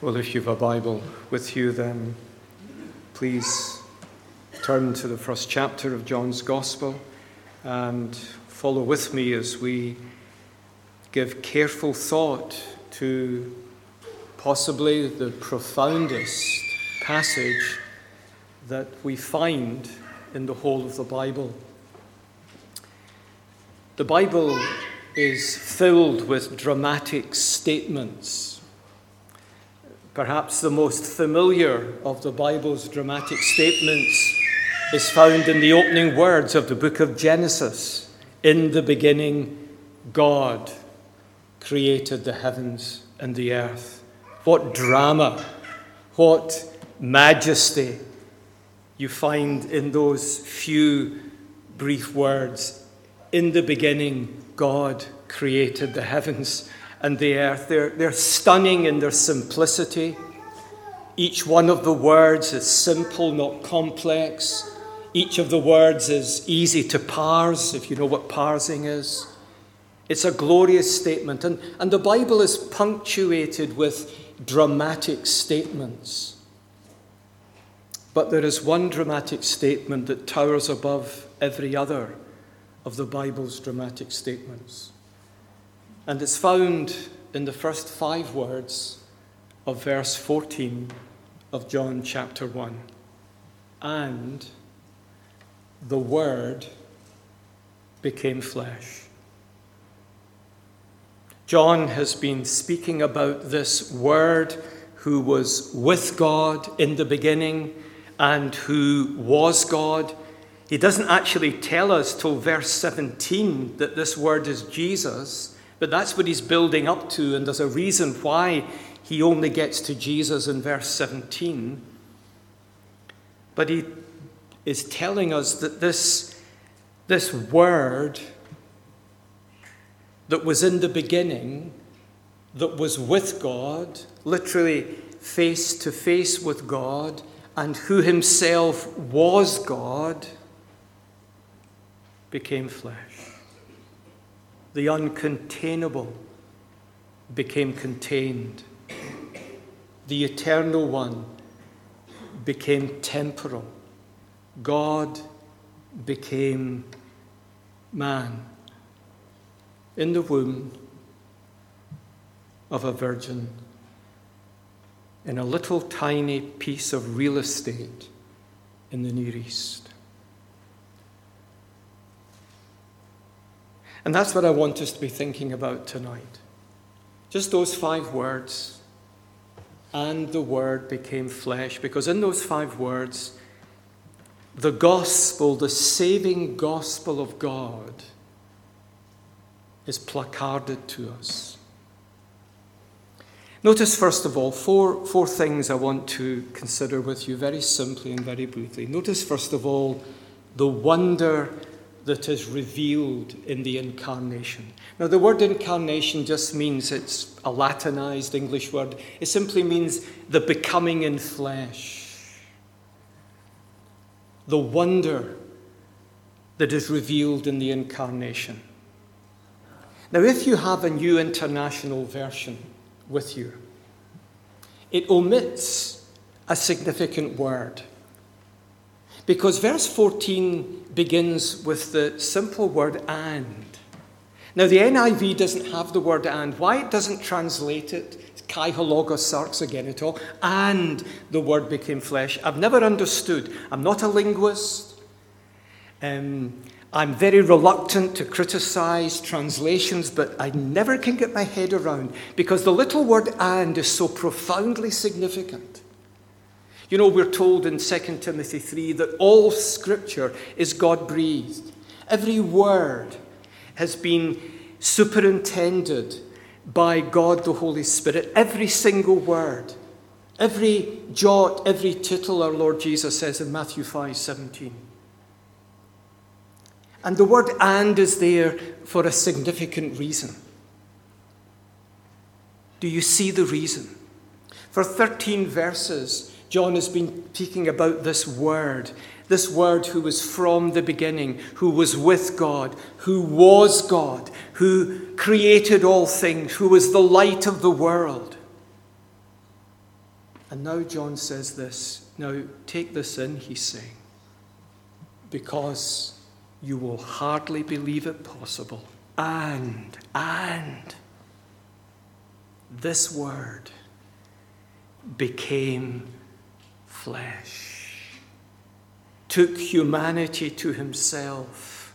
Well, if you've a Bible with you, then please turn to the first chapter of John's Gospel and follow with me as we give careful thought to possibly the profoundest passage that we find in the whole of the Bible. The Bible is filled with dramatic statements Perhaps the most familiar of the Bible's dramatic statements is found in the opening words of the book of Genesis. In the beginning, God created the heavens and the earth. What drama, what majesty you find in those few brief words. In the beginning, God created the heavens and the earth. They're, they're stunning in their simplicity. Each one of the words is simple, not complex. Each of the words is easy to parse, if you know what parsing is. It's a glorious statement. And, and the Bible is punctuated with dramatic statements. But there is one dramatic statement that towers above every other of the Bible's dramatic statements. And it's found in the first five words of verse 14 of John chapter 1. And the Word became flesh. John has been speaking about this Word who was with God in the beginning and who was God. He doesn't actually tell us till verse 17 that this Word is Jesus. But that's what he's building up to, and there's a reason why he only gets to Jesus in verse 17. But he is telling us that this, this word that was in the beginning, that was with God, literally face to face with God, and who himself was God, became flesh the uncontainable became contained. The eternal one became temporal. God became man in the womb of a virgin in a little tiny piece of real estate in the Near East. And that's what I want us to be thinking about tonight. Just those five words. And the Word became flesh. Because in those five words, the gospel, the saving gospel of God, is placarded to us. Notice, first of all, four, four things I want to consider with you very simply and very briefly. Notice, first of all, the wonder that is revealed in the incarnation. Now, the word incarnation just means it's a Latinized English word, it simply means the becoming in flesh. The wonder that is revealed in the incarnation. Now, if you have a new international version with you, it omits a significant word. Because verse 14 begins with the simple word and. Now, the NIV doesn't have the word and. Why it doesn't translate it, kai ho logos sarx egeneto at all, and the word became flesh, I've never understood. I'm not a linguist. Um, I'm very reluctant to criticize translations, but I never can get my head around because the little word and is so profoundly significant. You know, we're told in 2 Timothy 3 that all scripture is God breathed. Every word has been superintended by God the Holy Spirit. Every single word, every jot, every tittle, our Lord Jesus says in Matthew 5 17. And the word and is there for a significant reason. Do you see the reason? For 13 verses, John has been speaking about this word, this word who was from the beginning, who was with God, who was God, who created all things, who was the light of the world. And now John says this. Now take this in, he's saying, because you will hardly believe it possible. And, and, this word became flesh, took humanity to himself,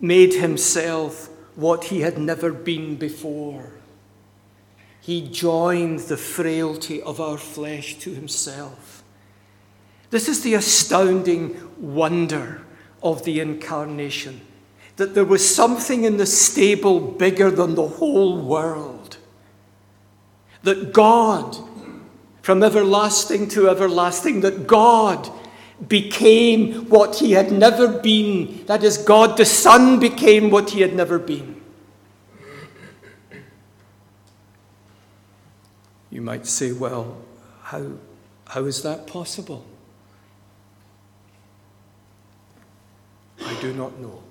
made himself what he had never been before. He joined the frailty of our flesh to himself. This is the astounding wonder of the incarnation that there was something in the stable bigger than the whole world. That God, from everlasting to everlasting, that God became what he had never been. That is, God the Son became what he had never been. You might say, well, how, how is that possible? I do not know.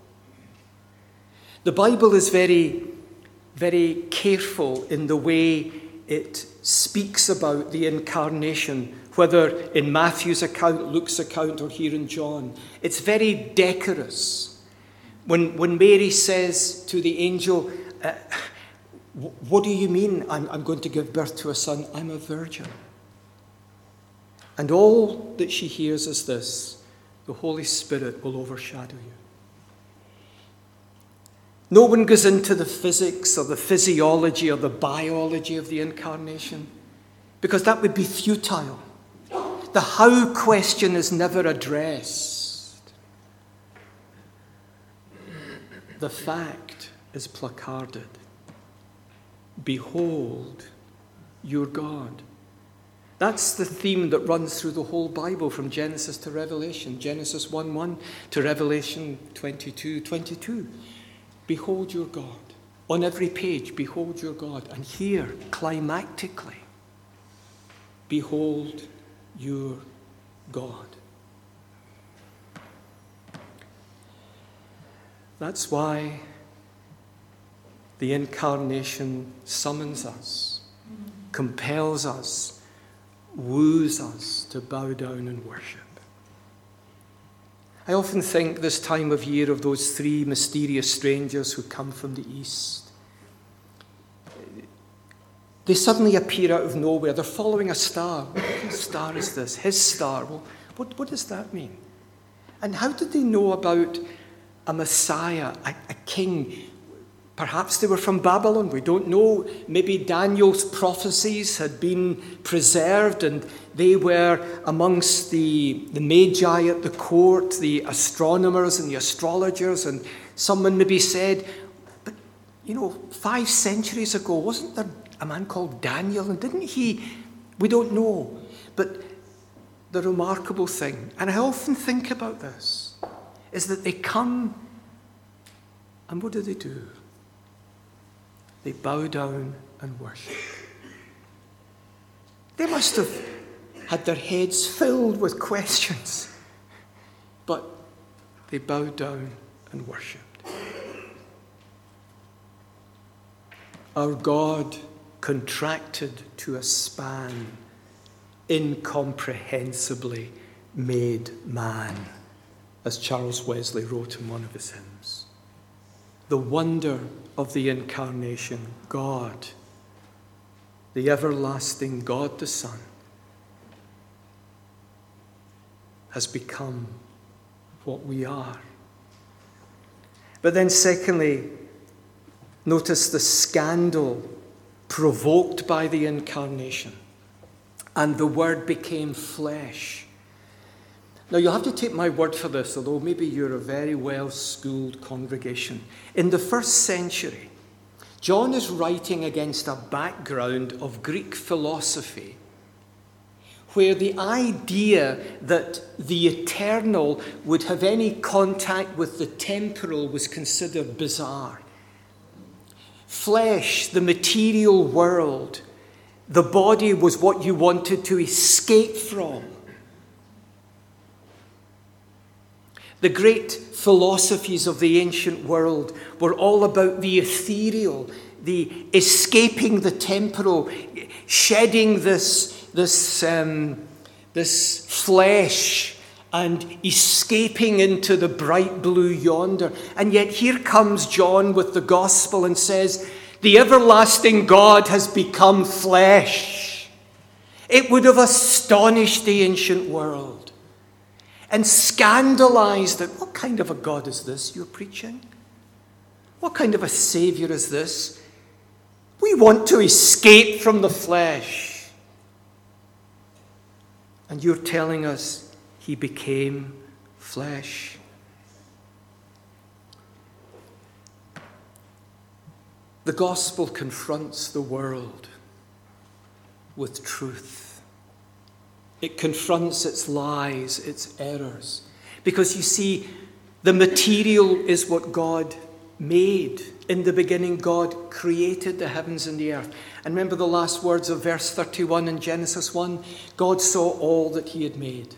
The Bible is very, very careful in the way it speaks about the incarnation, whether in Matthew's account, Luke's account, or here in John. It's very decorous. When, when Mary says to the angel, uh, What do you mean I'm, I'm going to give birth to a son? I'm a virgin. And all that she hears is this the Holy Spirit will overshadow you. No one goes into the physics or the physiology or the biology of the incarnation because that would be futile. The how question is never addressed. The fact is placarded. Behold your God. That's the theme that runs through the whole Bible from Genesis to Revelation, Genesis 1 1 to Revelation 22 22. Behold your God. On every page, behold your God. And here, climactically, behold your God. That's why the incarnation summons us, mm. compels us, woos us to bow down and worship. I often think this time of year of those three mysterious strangers who come from the east. They suddenly appear out of nowhere. They're following a star. What star is this? His star. Well, what, what does that mean? And how did they know about a Messiah, a, a king Perhaps they were from Babylon, we don't know. Maybe Daniel's prophecies had been preserved and they were amongst the, the magi at the court, the astronomers and the astrologers. And someone maybe said, But you know, five centuries ago, wasn't there a man called Daniel? And didn't he? We don't know. But the remarkable thing, and I often think about this, is that they come and what do they do? They bow down and worship. They must have had their heads filled with questions, but they bowed down and worshipped. Our God contracted to a span, incomprehensibly made man, as Charles Wesley wrote in one of his hymns. The wonder of the incarnation, God, the everlasting God the Son, has become what we are. But then, secondly, notice the scandal provoked by the incarnation. And the Word became flesh now, you'll have to take my word for this, although maybe you're a very well schooled congregation. In the first century, John is writing against a background of Greek philosophy where the idea that the eternal would have any contact with the temporal was considered bizarre. Flesh, the material world, the body was what you wanted to escape from. The great philosophies of the ancient world were all about the ethereal, the escaping the temporal, shedding this, this, um, this flesh and escaping into the bright blue yonder. And yet here comes John with the gospel and says, The everlasting God has become flesh. It would have astonished the ancient world and scandalized it. What kind of a God is this you're preaching? What kind of a Savior is this? We want to escape from the flesh. And you're telling us he became flesh. The gospel confronts the world with truth. It confronts its lies, its errors. Because you see, the material is what God made. In the beginning, God created the heavens and the earth. And remember the last words of verse 31 in Genesis 1 God saw all that He had made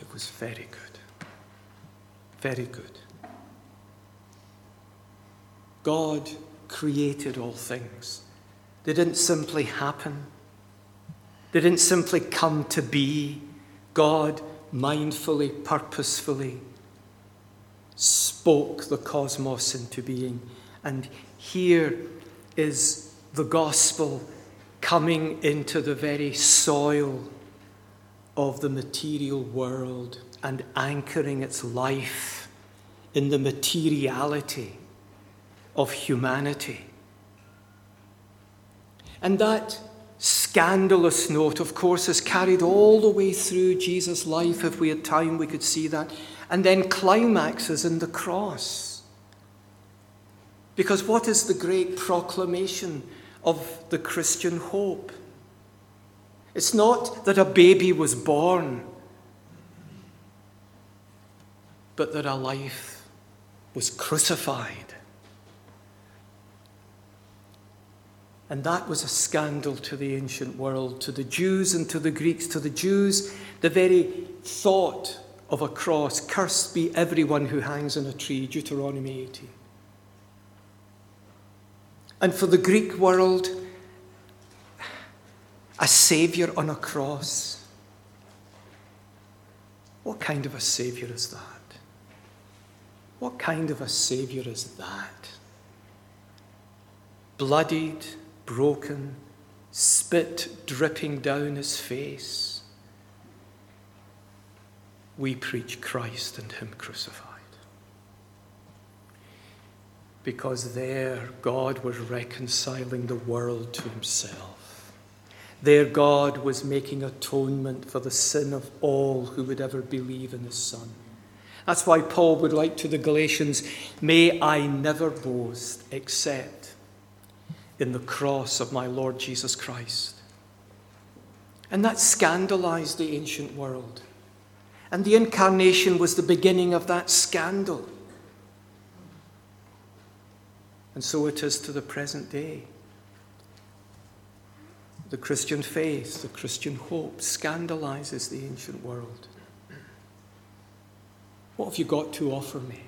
It was very good. Very good. God created all things. They didn't simply happen, they didn't simply come to be. God mindfully, purposefully spoke the cosmos into being. And here is the gospel coming into the very soil of the material world and anchoring its life in the materiality of humanity. And that scandalous note, of course, is carried all the way through Jesus' life. If we had time, we could see that. And then climaxes in the cross. Because what is the great proclamation of the Christian hope? It's not that a baby was born, but that a life was crucified. And that was a scandal to the ancient world, to the Jews and to the Greeks. To the Jews, the very thought of a cross, cursed be everyone who hangs on a tree, Deuteronomy 18. And for the Greek world, a Saviour on a cross. What kind of a Saviour is that? What kind of a Saviour is that? Bloodied, broken, spit dripping down his face. We preach Christ and Him crucified. Because there God was reconciling the world to Himself. There, God was making atonement for the sin of all who would ever believe in His Son. That's why Paul would write to the Galatians, May I never boast except in the cross of my Lord Jesus Christ. And that scandalized the ancient world. And the incarnation was the beginning of that scandal. And so it is to the present day the Christian faith, the Christian hope scandalizes the ancient world. What have you got to offer me?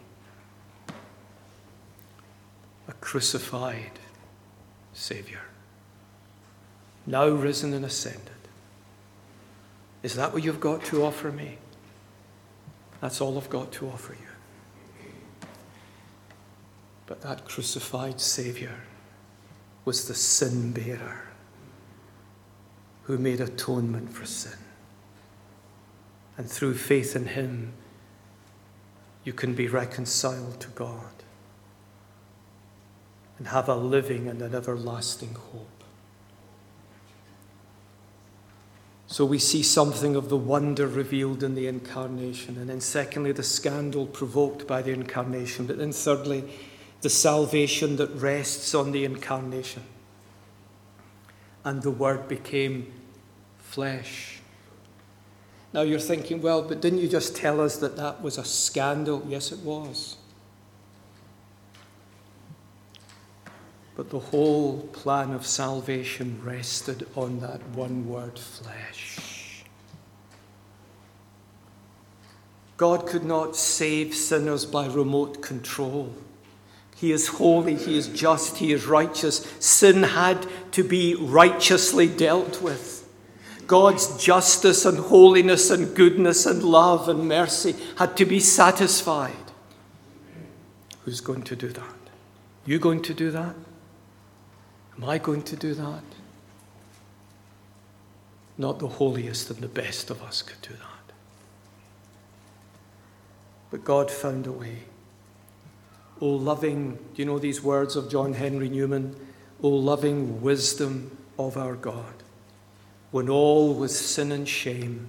A crucified Saviour, now risen and ascended. Is that what you've got to offer me? That's all I've got to offer you. But that crucified Saviour was the sin bearer who made atonement for sin. And through faith in him, you can be reconciled to God and have a living and an everlasting hope. So we see something of the wonder revealed in the incarnation, and then, secondly, the scandal provoked by the incarnation, but then, thirdly, the salvation that rests on the incarnation. And the Word became flesh. Now you're thinking, well, but didn't you just tell us that that was a scandal? Yes, it was. But the whole plan of salvation rested on that one word flesh. God could not save sinners by remote control. He is holy, He is just, He is righteous. Sin had to be righteously dealt with. God's justice and holiness and goodness and love and mercy had to be satisfied. Who's going to do that? You going to do that? Am I going to do that? Not the holiest and the best of us could do that. But God found a way. O loving, do you know these words of John Henry Newman? O loving wisdom of our God. When all was sin and shame,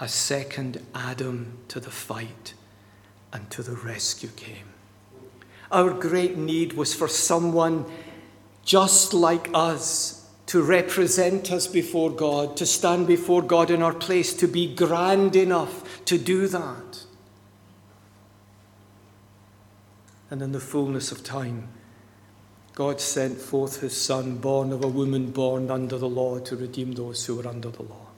a second Adam to the fight and to the rescue came. Our great need was for someone just like us to represent us before God, to stand before God in our place, to be grand enough to do that. And in the fullness of time, God sent forth his Son, born of a woman born under the law, to redeem those who were under the law.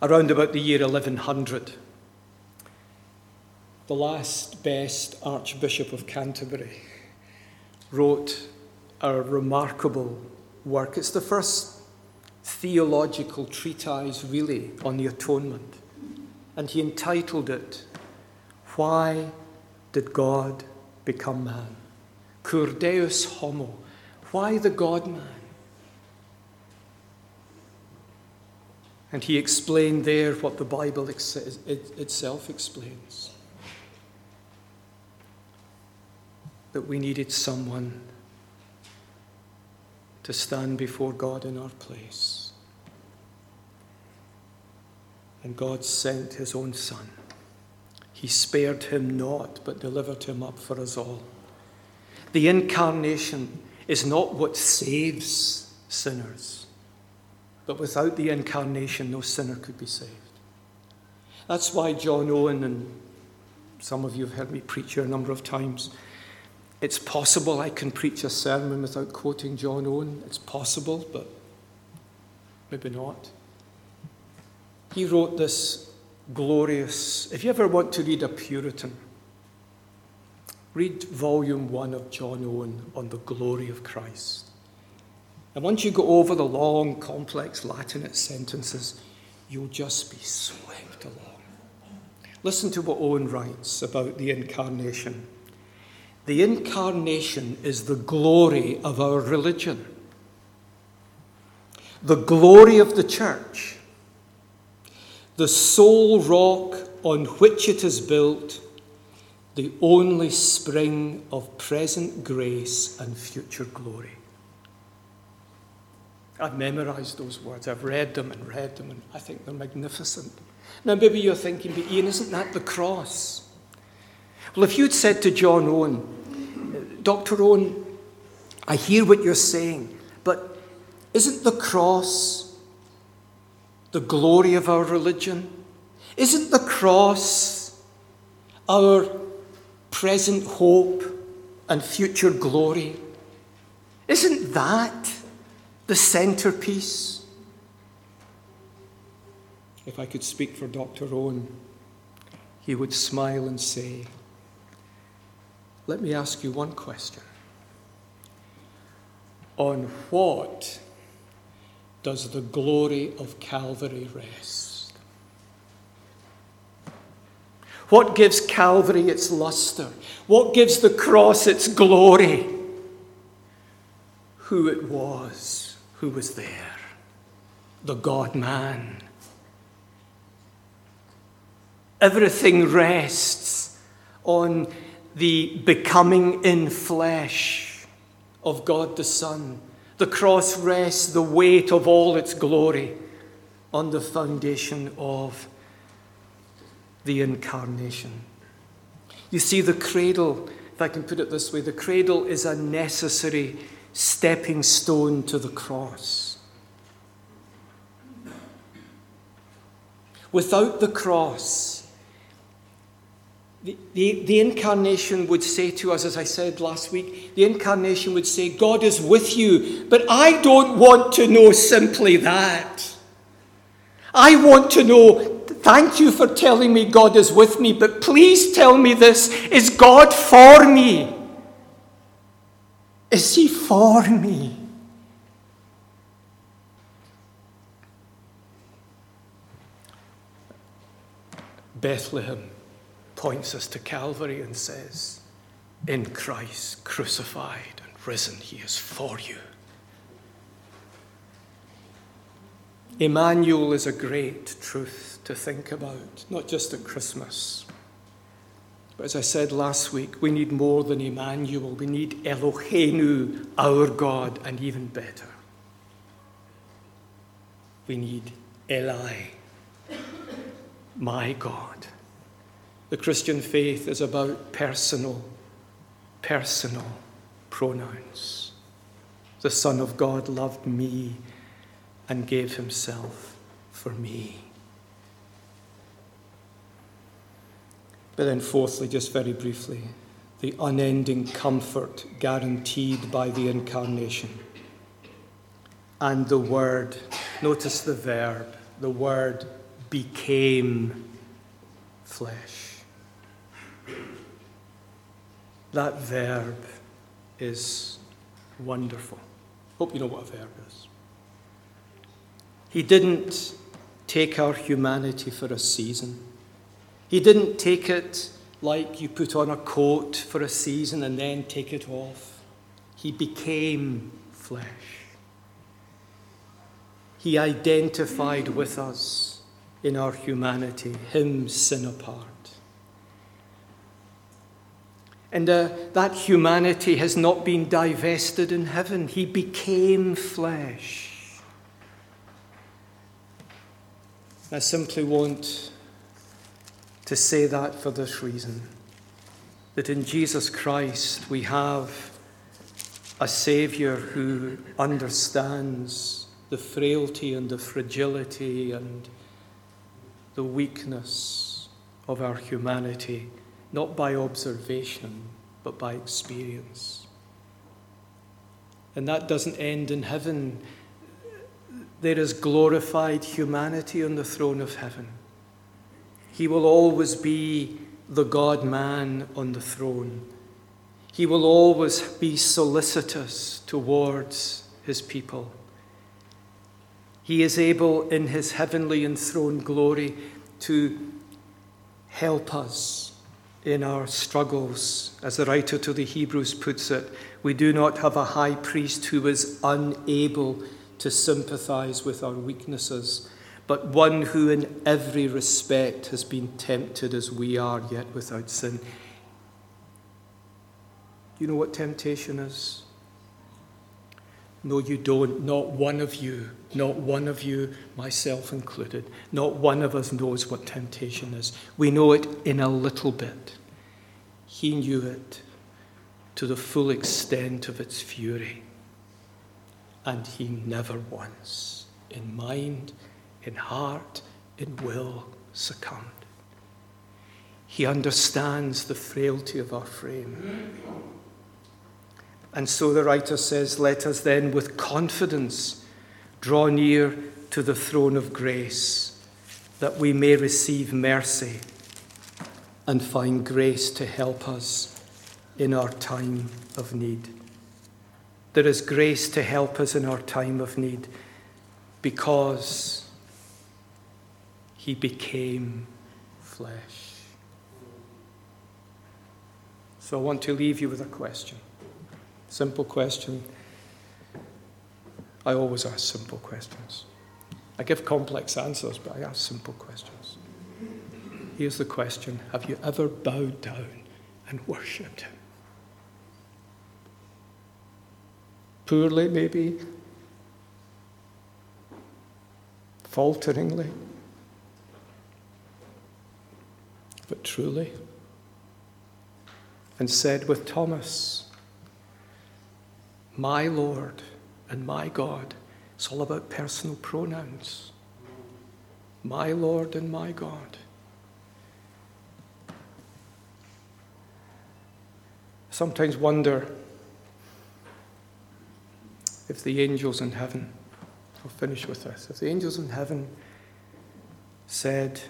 Around about the year 1100, the last best Archbishop of Canterbury wrote a remarkable work. It's the first theological treatise, really, on the atonement. And he entitled it, Why Did God Become Man? Cur Deus Homo. Why the God man? And he explained there what the Bible itself explains that we needed someone to stand before God in our place. And God sent his own Son. He spared him not, but delivered him up for us all. The incarnation is not what saves sinners, but without the incarnation, no sinner could be saved. That's why John Owen, and some of you have heard me preach here a number of times, it's possible I can preach a sermon without quoting John Owen. It's possible, but maybe not. He wrote this glorious. If you ever want to read a Puritan, read volume one of John Owen on the glory of Christ. And once you go over the long, complex Latinate sentences, you'll just be swept along. Listen to what Owen writes about the incarnation. The incarnation is the glory of our religion, the glory of the church, the sole rock on which it is built, the only spring of present grace and future glory. I've memorized those words. I've read them and read them, and I think they're magnificent. Now, maybe you're thinking, but Ian, isn't that the cross? Well, if you'd said to John Owen, Dr. Owen, I hear what you're saying, but isn't the cross the glory of our religion? Isn't the cross our present hope and future glory? Isn't that the centerpiece? If I could speak for Dr. Owen, he would smile and say, let me ask you one question. On what does the glory of Calvary rest? What gives Calvary its luster? What gives the cross its glory? Who it was who was there, the God man. Everything rests on the becoming in flesh of God the Son. The cross rests the weight of all its glory on the foundation of the incarnation. You see, the cradle, if I can put it this way, the cradle is a necessary stepping stone to the cross. Without the cross, the, the, the, incarnation would say to us, as I said last week, the incarnation would say, God is with you. But I don't want to know simply that. I want to know Thank you for telling me God is with me, but please tell me this is God for me? Is He for me? Bethlehem points us to Calvary and says, In Christ crucified and risen, He is for you. Emmanuel is a great truth to think about, not just at Christmas. But as I said last week, we need more than Emmanuel. We need Eloheinu, our God, and even better. We need Eli, my God. The Christian faith is about personal, personal pronouns. The Son of God loved me and gave himself for me. But then, fourthly, just very briefly, the unending comfort guaranteed by the incarnation. And the word, notice the verb, the word became flesh. That verb is wonderful. Hope you know what a verb is. He didn't take our humanity for a season. He didn't take it like you put on a coat for a season and then take it off. He became flesh. He identified with us in our humanity, Him sin apart. And uh, that humanity has not been divested in heaven. He became flesh. I simply want to say that for this reason that in Jesus Christ we have a Saviour who understands the frailty and the fragility and the weakness of our humanity, not by observation, but by experience. And that doesn't end in heaven there is glorified humanity on the throne of heaven. He will always be the God man on the throne. He will always be solicitous towards his people. He is able in his heavenly enthroned glory to help us in our struggles. As the writer to the Hebrews puts it, we do not have a high priest who is unable to sympathize with our weaknesses, but one who in every respect has been tempted as we are, yet without sin. You know what temptation is? No, you don't. Not one of you, not one of you, myself included, not one of us knows what temptation is. We know it in a little bit. He knew it to the full extent of its fury and he never once, in mind, in heart, in will, succumbed. He understands the frailty of our frame. And so the writer says, Let us then with confidence draw near to the throne of grace, that we may receive mercy and find grace to help us in our time of need. There is grace to help us in our time of need because he became flesh. So I want to leave you with a question. Simple question. I always ask simple questions. I give complex answers, but I ask simple questions. Here's the question Have you ever bowed down and worshipped him? poorly, maybe, falteringly, but truly, and said with Thomas, My Lord and my God. It's all about personal pronouns. My Lord and my God. Sometimes wonder if the angels in heaven, I'll finish with this, if the angels in heaven said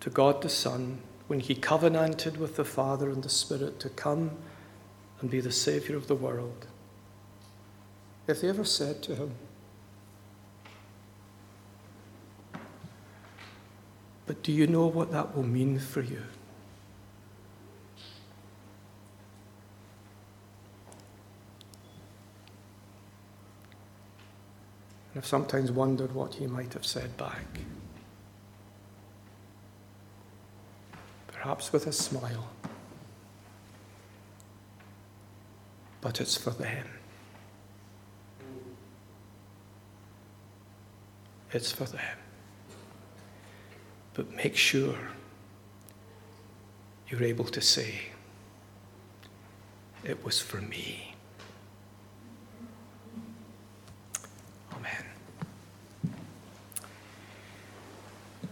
to God the Son when he covenanted with the Father and the Spirit to come and be the Saviour of the world, if they ever said to him, But do you know what that will mean for you? And I've sometimes wondered what he might have said back. Perhaps with a smile. But it's for them. It's for them. But make sure you're able to say, it was for me.